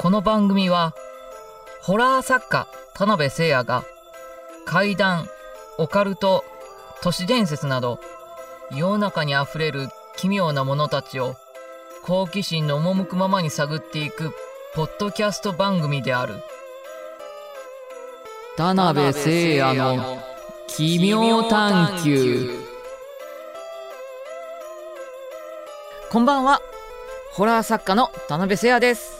この番組は、ホラー作家、田辺聖也が、怪談、オカルト、都市伝説など、世の中にあふれる奇妙なものたちを、好奇心の赴くままに探っていく、ポッドキャスト番組である。田辺聖也の奇妙探求。こんばんは。ホラー作家の田辺聖也です。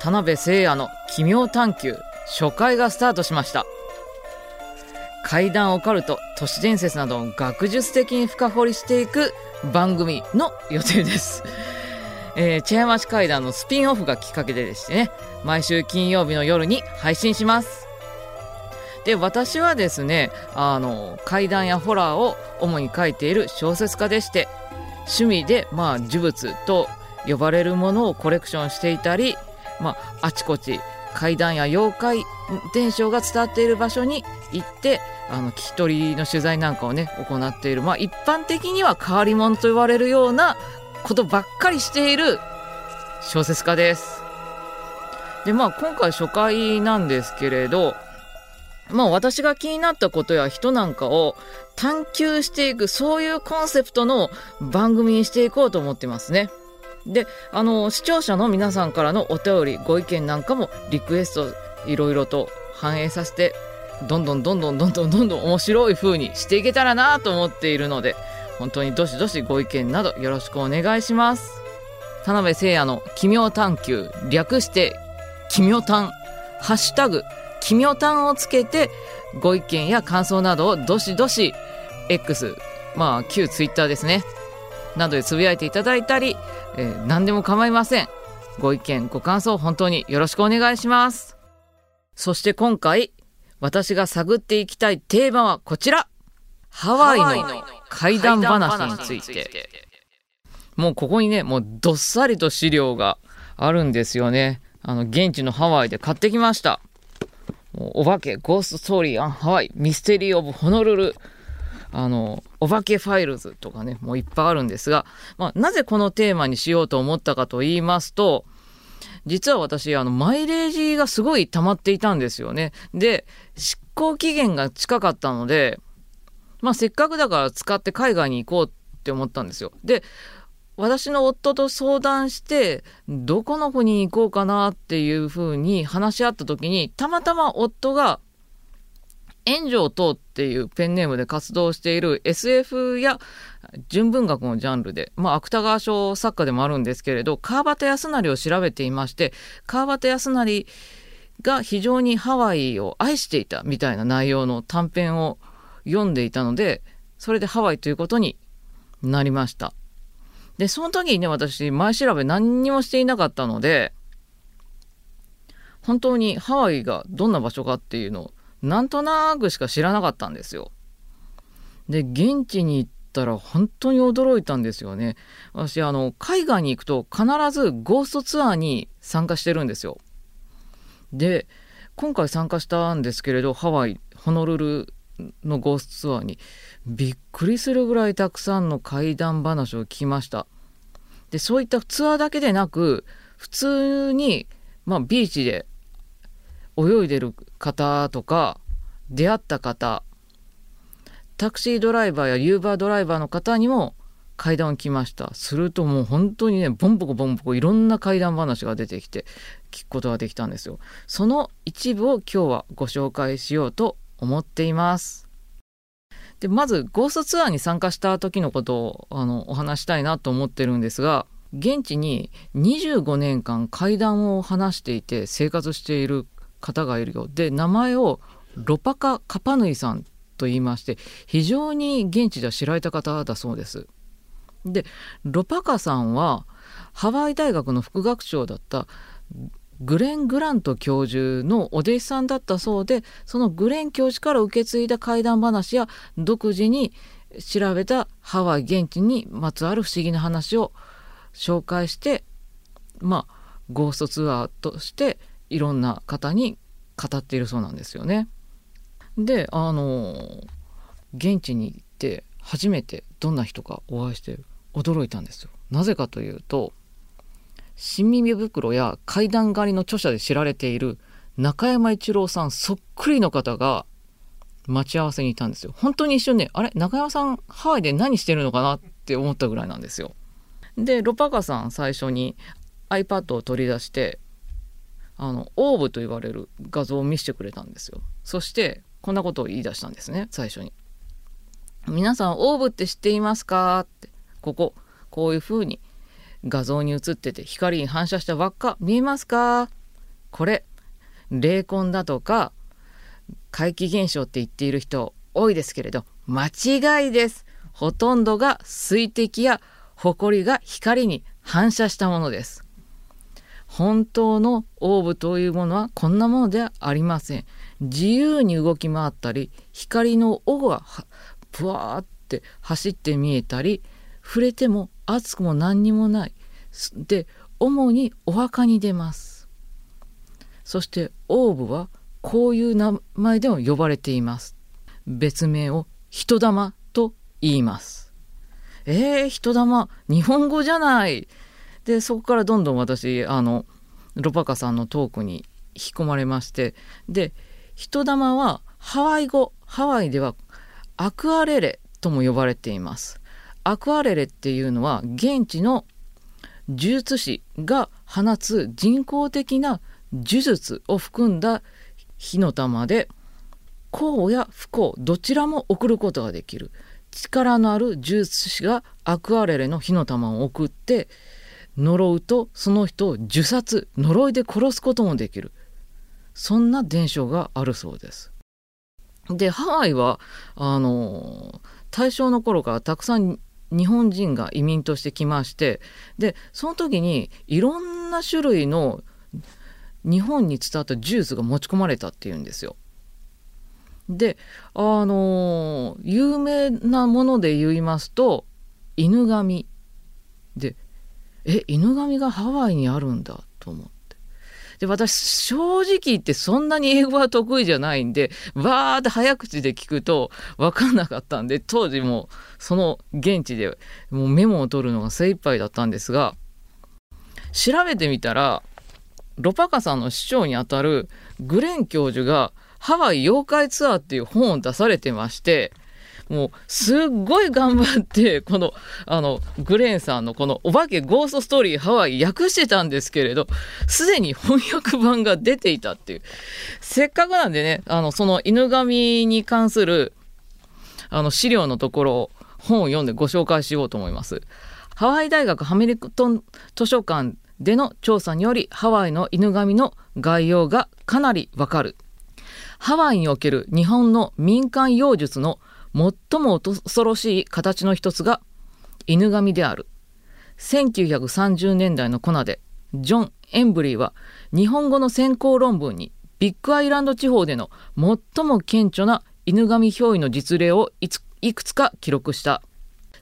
田辺聖也の奇妙探求初回がスタートしました。怪談オカルト、都市伝説などを学術的に深掘りしていく番組の予定です。えー、茶屋町怪談のスピンオフがきっかけででしてね、毎週金曜日の夜に配信します。で、私はですね、あの、怪談やホラーを主に書いている小説家でして、趣味で、まあ、呪物と呼ばれるものをコレクションしていたり、まあ、あちこち怪談や妖怪伝承が伝わっている場所に行ってあの聞き取りの取材なんかをね行っている、まあ、一般的には変わり者と言われるようなことばっかりしている小説家です。でまあ今回初回なんですけれどまあ私が気になったことや人なんかを探求していくそういうコンセプトの番組にしていこうと思ってますね。であの視聴者の皆さんからのお便りご意見なんかもリクエストいろいろと反映させてどんどんどんどんどんどんどんどん面白い風にしていけたらなと思っているので本当にどしどしご意見などよろしくお願いします。田辺誠也の奇妙探求略して奇妙探ハッシュタグ奇妙探をつけてご意見や感想などをどしどし X まあ旧 Twitter ですね。などでつぶやいていただいたり、えー何でも構いません。ご意見ご感想本当によろしくお願いします。そして今回私が探っていきたいテーマはこちら。ハワイの怪談話について。もうここにねもうどっさりと資料があるんですよね。あの現地のハワイで買ってきました。お化けゴーストストーリーアンハワイミステリーオブホノルルあの、お化けファイルズとかね、もういっぱいあるんですが、まあ、なぜこのテーマにしようと思ったかと言いますと、実は私、あの、マイレージがすごい溜まっていたんですよね。で、執行期限が近かったので、まあ、せっかくだから使って海外に行こうって思ったんですよ。で、私の夫と相談して、どこの国に行こうかなっていうふうに話し合った時に、たまたま夫が、炎上等っていうペンネームで活動している SF や純文学のジャンルで、まあ、芥川賞作家でもあるんですけれど川端康成を調べていまして川端康成が非常にハワイを愛していたみたいな内容の短編を読んでいたのでそれでハワイということになりました。でその時にね私前調べ何にもしていなかったので本当にハワイがどんな場所かっていうのをなんとなくしか知らなかったんですよ。で現地に行ったら本当に驚いたんですよね。私あの海外に行くと必ずゴーストツアーに参加してるんですよ。で今回参加したんですけれどハワイホノルルのゴーストツアーにびっくりするぐらいたくさんの怪談話を聞きました。でそういったツアーだけでなく普通に、まあ、ビーチで泳いでる方とか出会った方タクシードライバーやユーバードライバーの方にも階段を来ました。するともう本当にねボンボコボンボコいろんな怪談話が出てきて聞くことができたんですよ。その一部を今日はご紹介しようと思っています。でまずゴーストツアーに参加した時のことをあのお話したいなと思ってるんですが現地に25年間怪談を話していて生活している方がいるよで名前をロパカ・カパヌイさんと言いまして非常に現地では知られた方だそうです。でロパカさんはハワイ大学の副学長だったグレン・グラント教授のお弟子さんだったそうでそのグレン教授から受け継いだ怪談話や独自に調べたハワイ現地にまつわる不思議な話を紹介してまあゴーストツアーとしていろんな方に語っているそうなんですよね。であの現地に行って初めてどんな人かお会いして驚いたんですよ。なぜかというと新耳袋や階段狩りの著者で知られている中山一郎さんそっくりの方が待ち合わせにいたんですよ。本当に一瞬ね、あれ？中山さんハワイで何してるのかなって思ったぐらいなんですよ。で、ロパカさん最初に iPad を取り出して、あの、オーブと言われる画像を見せてくれたんですよ。そして、こんなことを言い出したんですね、最初に。皆さん、オーブって知っていますか？って、ここ、こういう風に画像に映ってて光に反射した輪っか見えますか？これ霊魂だとか怪奇現象って言っている人多いですけれど間違いです。ほとんどが水滴や埃が光に反射したものです。本当のオーブというものはこんなものではありません。自由に動き回ったり光の尾がぷわーって走って見えたり触れても熱くも何にもない。で主にお墓に出ます。そしてオーブはこういう名前でも呼ばれています。別名を人玉と言います。えー、人玉日本語じゃない。でそこからどんどん私あのロパカさんのトークに引き込まれましてで人玉はハワイ語ハワイではアクアレレとも呼ばれています。アクアレレっていうのは現地の呪術師が放つ人工的な呪術を含んだ火の玉で幸や不幸どちらも送ることができる。力のある呪術師がアクアレレの火の玉を送って呪うとその人を呪殺呪いで殺すこともできるそんな伝承があるそうです。でハワイはあの大正の頃からたくさん日本人が移民として来ましてでその時にいろんな種類の日本に伝わったジュースが持ち込まれたっていうんですよ。であの有名なもので言いますと犬神でえ犬神がハワイにあるんだと思って。で私正直言ってそんなに英語は得意じゃないんでバーって早口で聞くと分かんなかったんで当時もその現地でもうメモを取るのが精一杯だったんですが調べてみたらロパカさんの市長にあたるグレン教授がハワイ妖怪ツアーっていう本を出されてまして、もうすっごい頑張って、この、あの、グレンさんのこのお化けゴーストストーリーハワイ訳してたんですけれど、すでに翻訳版が出ていたっていう。せっかくなんでね、あの、その犬神に関する、あの、資料のところを本を読んでご紹介しようと思います。ハワイ大学ハミルトン図書館での調査によりハワイの犬神の概要がかなりわかる。ハワイにおける日本の民間妖術の最も恐ろしい形の一つが犬神である。1930年代のコナでジョン・エンブリーは日本語の先行論文にビッグアイランド地方での最も顕著な犬神憑依の実例をいくつか記録した。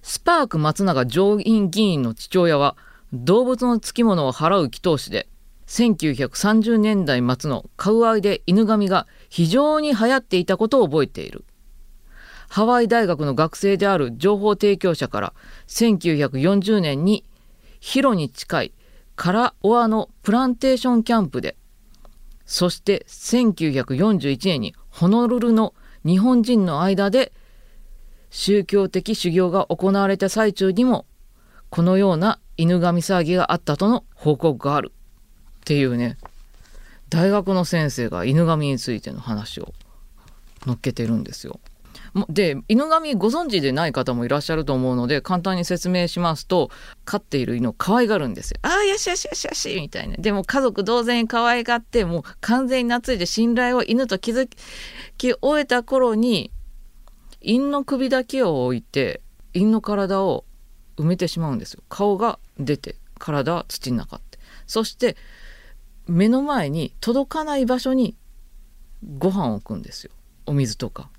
スパーク松永上院議員の父親は動物のつきものを払う祈祷師で1930年代末のカウアイで犬神が非常に流行っていたことを覚えているハワイ大学の学生である情報提供者から1940年にヒロに近いカラオアのプランテーションキャンプでそして1941年にホノルルの日本人の間で宗教的修行が行われた最中にもこのような犬神騒ぎがあったとの報告があるっていうね大学の先生が犬神についての話を載っけてるんですよ。で犬神ご存知でない方もいらっしゃると思うので簡単に説明しますと飼っている犬を可愛がるんですよ。ああよしよしよしよしみたいな。でも家族同然可愛がってもう完全に懐いて信頼を犬と築き終えた頃に犬の首だけを置いて犬の体を埋めてしまうんですよ。顔が出て体は土の中ってそして目の前に届かない場所にご飯を置くんですよお水とか。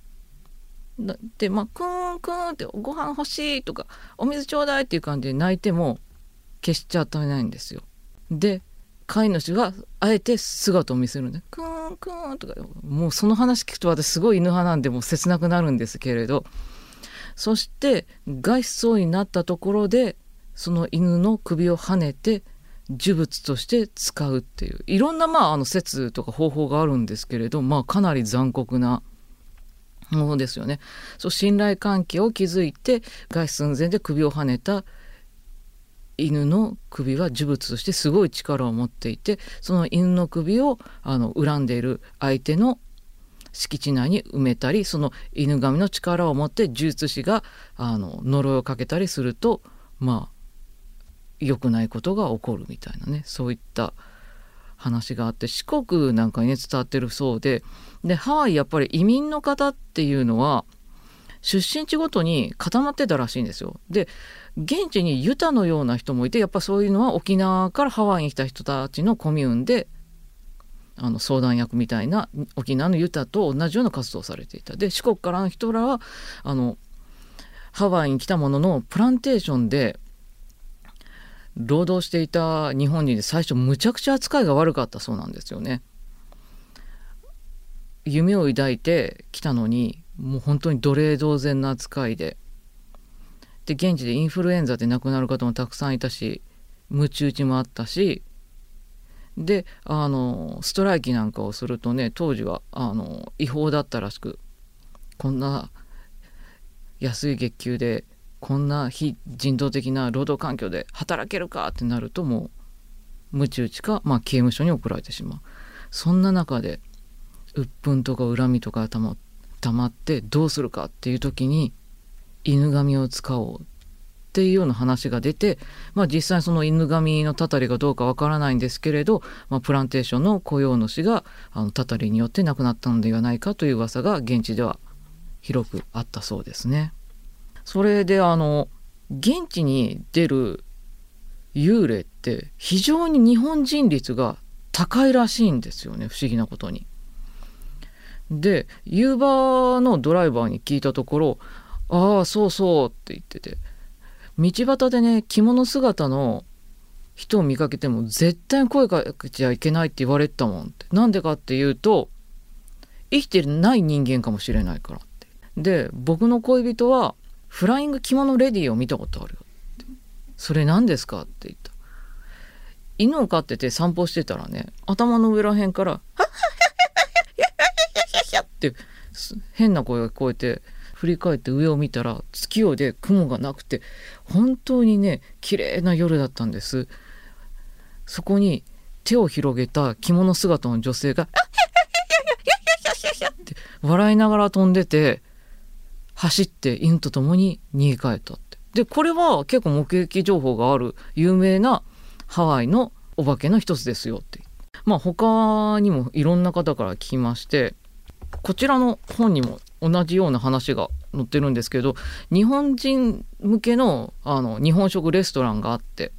でまあクーンクーンってご飯欲しいとかお水ちょうだいっていう感じで泣いても消しちゃっためないんですよ。で飼い主があえて姿を見せるんでクーンクーンとかもうその話聞くと私すごい犬派なんでもう切なくなるんですけれどそして外出そうになったところでその犬の首をはねて呪物として使うっていういろんなまああの説とか方法があるんですけれどまあかなり残酷なものですよね。そう信頼関係を築いて外出寸前で首をはねた犬の首は呪物としてすごい力を持っていてその犬の首をあの恨んでいる相手の敷地内に埋めたりその犬神の力を持って呪術師があの呪いをかけたりするとまあ良くないことが起こるみたいなねそういった話があって四国なんかにね伝わってるそうででハワイやっぱり移民の方っていうのは出身地ごとに固まってたらしいんですよ。で現地にユタのような人もいてやっぱそういうのは沖縄からハワイに来た人たちのコミューンであの相談役みたいな沖縄のユタと同じような活動をされていた。で四国からの人らはあのハワイに来たもののプランテーションで労働していた日本人で最初むちゃくちゃ扱いが悪かったそうなんですよね。夢を抱いてきたのにもう本当に奴隷同然な扱いでで現地でインフルエンザで亡くなる方もたくさんいたし鞭打ちもあったしであのストライキなんかをするとね当時はあの違法だったらしくこんな安い月給でこんな非人道的な労働環境で働けるかってなるともう鞭打ちか、まあ、刑務所に送られてしまうそんな中で鬱憤とか恨みとかたまたまってどうするかっていう時に犬神を使おうっていうような話が出て、まあ、実際その犬神のたたりがどうかわからないんですけれど、まあ、プランテーションの雇用主があのたたりによって亡くなったのではないかという噂が現地では広くあったそうですね。それであの現地に出る幽霊って非常に日本人率が高いらしいんですよね不思議なことに。でユーバーのドライバーに聞いたところ「ああそうそう」って言ってて。道端でね着物姿の人を見かけても絶対声かけちゃいけないって言われたもんって。なんでかっていうと生きてない人間かもしれないからって。で僕の恋人はフライング着物レディを見たことあるよって。それ何ですかって言った。犬を飼ってて散歩してたらね頭の上らへんから「って変な声が聞こえて振り返って上を見たら月夜で雲がなくて本当にね綺麗な夜だったんです。そこに手を広げた着物姿の女性が「って笑いながら飛んでて走って犬と共に逃げ帰ったってでこれは結構目撃情報がある有名なハワイのお化けの一つですよってまあ他にもいろんな方から聞きましてこちらの本にも同じような話が載ってるんですけど日本人向けのあの日本食レストランがあって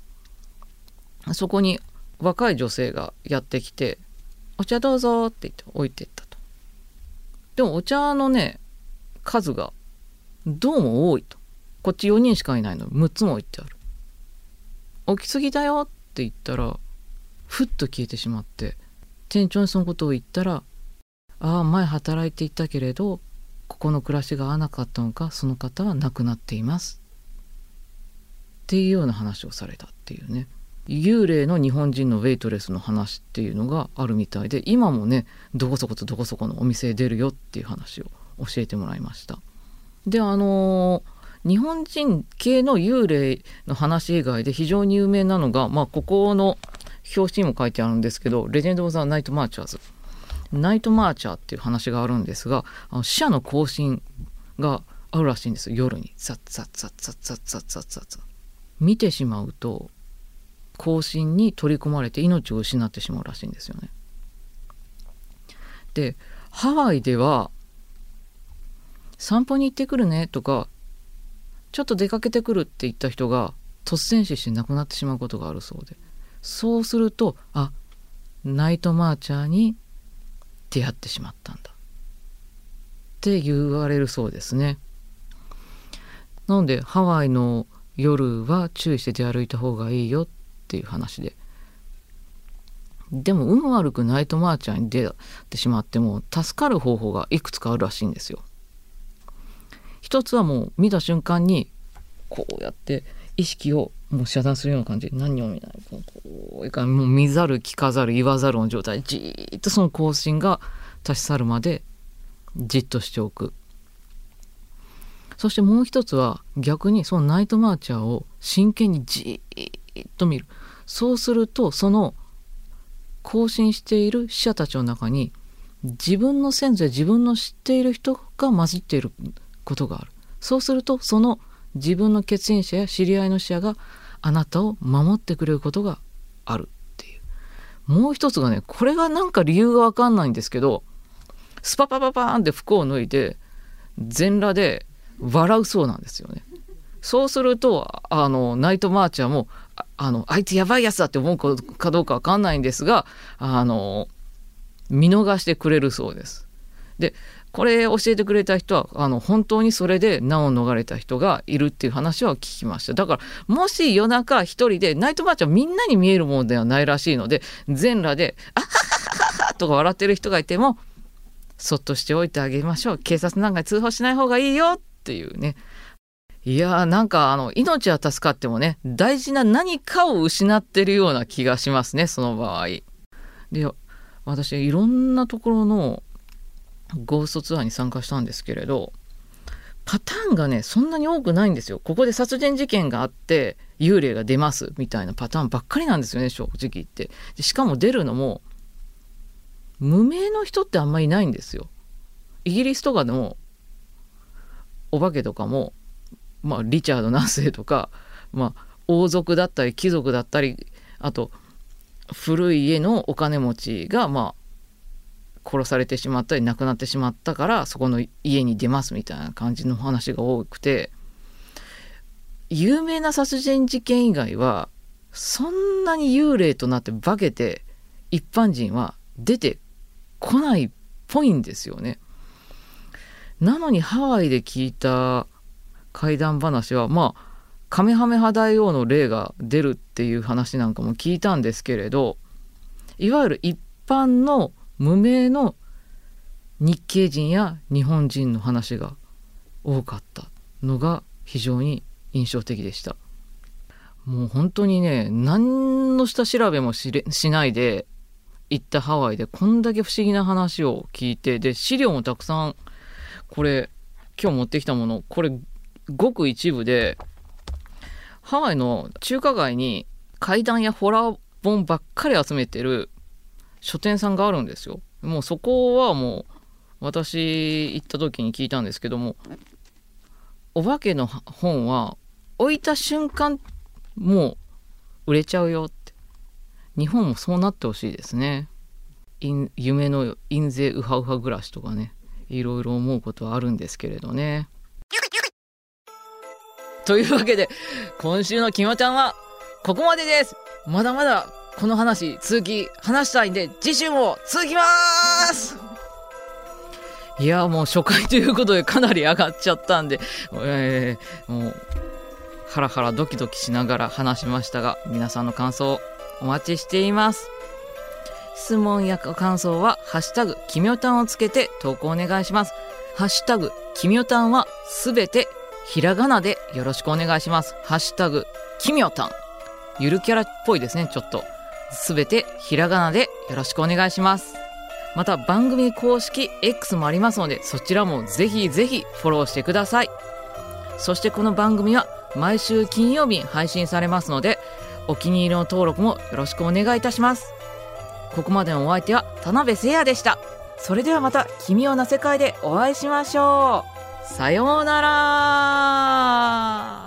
そこに若い女性がやってきて「お茶どうぞ」って言って置いてったと。でもお茶のね数がどうも多いと。こっち4人しかいないのに6つも置いてある。置きすぎだよって言ったらふっと消えてしまって店長にそのことを言ったらああ前働いていたけれどここの暮らしが合わなかったのかその方は亡くなっていますっていうような話をされたっていうね幽霊の日本人のウェイトレスの話っていうのがあるみたいで今もねどこそことどこそこのお店へ出るよっていう話を教えてもらいましたであの、日本人系の幽霊の話以外で非常に有名なのが、まあ、ここの表紙にも書いてあるんですけど「 Legend of the Night Marchers」 Night Marcher っていう話があるんですがあの死者の行進があるらしいんです夜に。ザッザッザッザッザッザッザッザッ。見てしまうと行進に取り込まれて命を失ってしまうらしいんですよね。でハワイでは散歩に行ってくるねとかちょっと出かけてくるって言った人が突然死して亡くなってしまうことがあるそうでそうするとあナイトマーチャーに出会ってしまったんだって言われるそうですね。なのでハワイの夜は注意して出歩いた方がいいよっていう話で。でも運悪くナイトマーチャーに出会ってしまっても助かる方法がいくつかあるらしいんですよ。一つはもう見た瞬間にこうやって意識をもう遮断するような感じ。で何にも見ない。こうかもう見ざる聞かざる言わざるの状態。じーっとその更新が立ち去るまでじっとしておく。そしてもう一つは逆にそのナイトマーチャーを真剣にじーっと見る。そうするとその更新している死者たちの中に自分の先祖や自分の知っている人が混じっている。ことがあるそうするとその自分の血縁者や知り合いの者があなたを守ってくれることがあるっていうもう一つがねこれがなんか理由が分かんないんですけどスパパパパーンって服を脱いで全裸で笑うそうなんですよね。そうするとあのナイトマーチャーもあのあいつやばいやつだって思うかどうか分かんないんですがあの見逃してくれるそうです。でこれ教えてくれた人はあの本当にそれで難を逃れた人がいるっていう話は聞きました。だからもし夜中一人でナイトマーチャーみんなに見えるものではないらしいので全裸で「あはははは」とか笑ってる人がいてもそっとしておいてあげましょう。警察なんかに通報しない方がいいよっていうね。いやーなんかあの命は助かってもね大事な何かを失ってるような気がしますねその場合。で私いろんなところのゴーストツアーに参加したんですけれどパターンがねそんなに多くないんですよ。ここで殺人事件があって幽霊が出ますみたいなパターンばっかりなんですよね正直言ってで。しかも出るのも無名の人ってあんまりいないんですよ。イギリスとかでもお化けとかも、まあ、リチャード何世とか、まあ、王族だったり貴族だったりあと古い家のお金持ちがまあ殺されてしまったり亡くなってしまったからそこの家に出ますみたいな感じの話が多くて有名な殺人事件以外はそんなに幽霊となって化けて一般人は出て来ないっぽいんですよね。なのにハワイで聞いた怪談話はまあカメハメハ大王の霊が出るっていう話なんかも聞いたんですけれどいわゆる一般の無名の日系人や日本人の話が多かったのが非常に印象的でした。もう本当にね何の下調べもしないで行ったハワイでこんだけ不思議な話を聞いてで資料もたくさんこれ今日持ってきたものこれごく一部でハワイの中華街に怪談やホラー本ばっかり集めてる書店さんがあるんですよ。もうそこはもう私行った時に聞いたんですけどもお化けの本は置いた瞬間もう売れちゃうよって。日本もそうなってほしいですね。夢の印税ウハウハ暮らしとかね。いろいろ思うことはあるんですけれどね。というわけで今週のきまちゃんはここまでです。まだまだこの話続き話したいんで次週も続きます! いやもう初回ということでかなり上がっちゃったんで、えー、もうハラハラドキドキしながら話しましたが皆さんの感想お待ちしています。質問や感想は「ハッシュタグきみょたん」をつけて投稿お願いします。ハッシュタグきみょたんはすべてひらがなでよろしくお願いします。ハッシュタグきみょたんゆるキャラっぽいですねちょっと。すべてひらがなでよろしくお願いします。また番組公式 X もありますのでそちらもぜひぜひフォローしてください。そしてこの番組は毎週金曜日に配信されますのでお気に入りの登録もよろしくお願いいたします。ここまでのお相手は田辺誠也でした。それではまた奇妙な世界でお会いしましょう。さようなら。